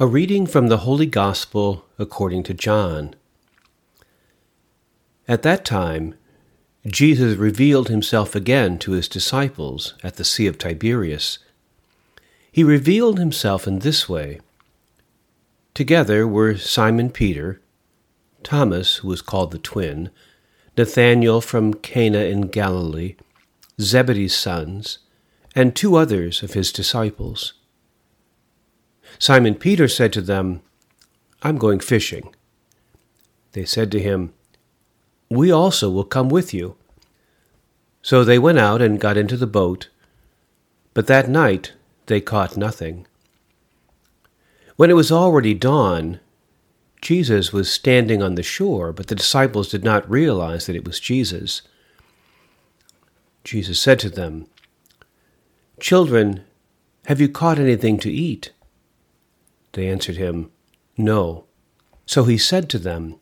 A reading from the Holy Gospel according to John. At that time, Jesus revealed himself again to his disciples at the Sea of Tiberias. He revealed himself in this way. Together were Simon Peter, Thomas, who was called the twin, Nathanael from Cana in Galilee, Zebedee's sons, and two others of his disciples. Simon Peter said to them, I'm going fishing. They said to him, We also will come with you. So they went out and got into the boat, but that night they caught nothing. When it was already dawn, Jesus was standing on the shore, but the disciples did not realize that it was Jesus. Jesus said to them, Children, have you caught anything to eat? They answered him, No. So he said to them,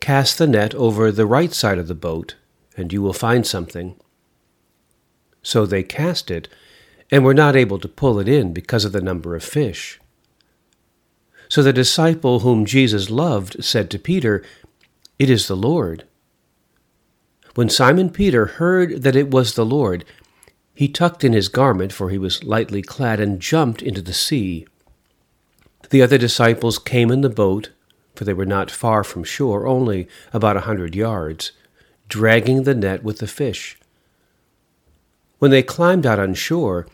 Cast the net over the right side of the boat, and you will find something. So they cast it, and were not able to pull it in because of the number of fish. So the disciple whom Jesus loved said to Peter, It is the Lord. When Simon Peter heard that it was the Lord, he tucked in his garment, for he was lightly clad, and jumped into the sea. The other disciples came in the boat, for they were not far from shore, only about a hundred yards, dragging the net with the fish. When they climbed out on shore,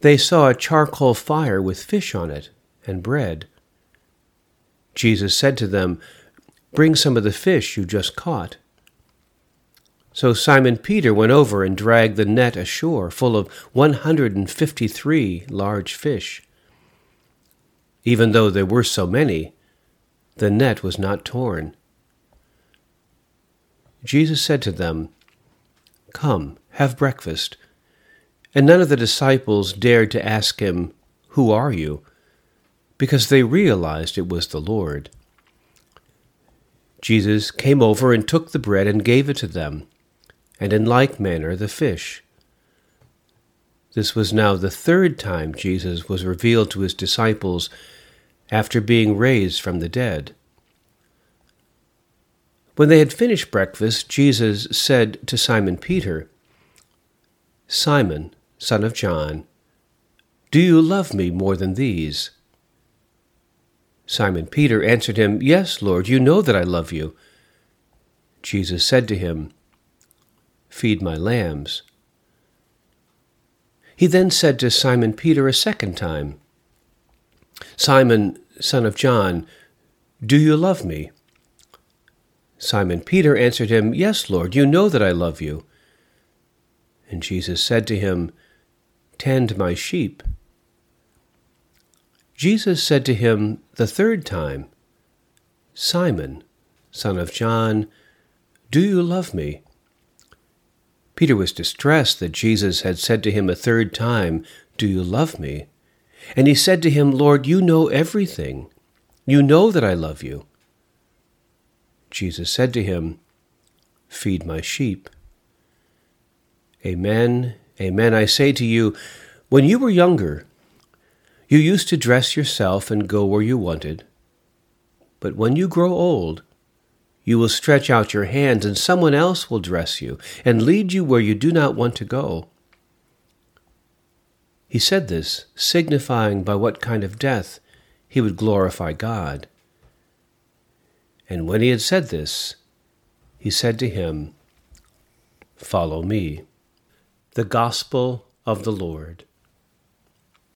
they saw a charcoal fire with fish on it and bread. Jesus said to them, Bring some of the fish you just caught. So Simon Peter went over and dragged the net ashore, full of 153 large fish. Even though there were so many, the net was not torn. Jesus said to them, Come, have breakfast. And none of the disciples dared to ask him, Who are you? because they realized it was the Lord. Jesus came over and took the bread and gave it to them, and in like manner the fish. This was now the third time Jesus was revealed to his disciples after being raised from the dead. When they had finished breakfast, Jesus said to Simon Peter, Simon, son of John, do you love me more than these? Simon Peter answered him, Yes, Lord, you know that I love you. Jesus said to him, Feed my lambs. He then said to Simon Peter a second time, Simon, son of John, do you love me? Simon Peter answered him, Yes, Lord, you know that I love you. And Jesus said to him, Tend my sheep. Jesus said to him the third time, Simon, son of John, do you love me? Peter was distressed that Jesus had said to him a third time, Do you love me? And he said to him, Lord, you know everything. You know that I love you. Jesus said to him, Feed my sheep. Amen, amen, I say to you, when you were younger, you used to dress yourself and go where you wanted. But when you grow old, you will stretch out your hands, and someone else will dress you and lead you where you do not want to go. He said this, signifying by what kind of death he would glorify God. And when he had said this, he said to him, Follow me. The Gospel of the Lord.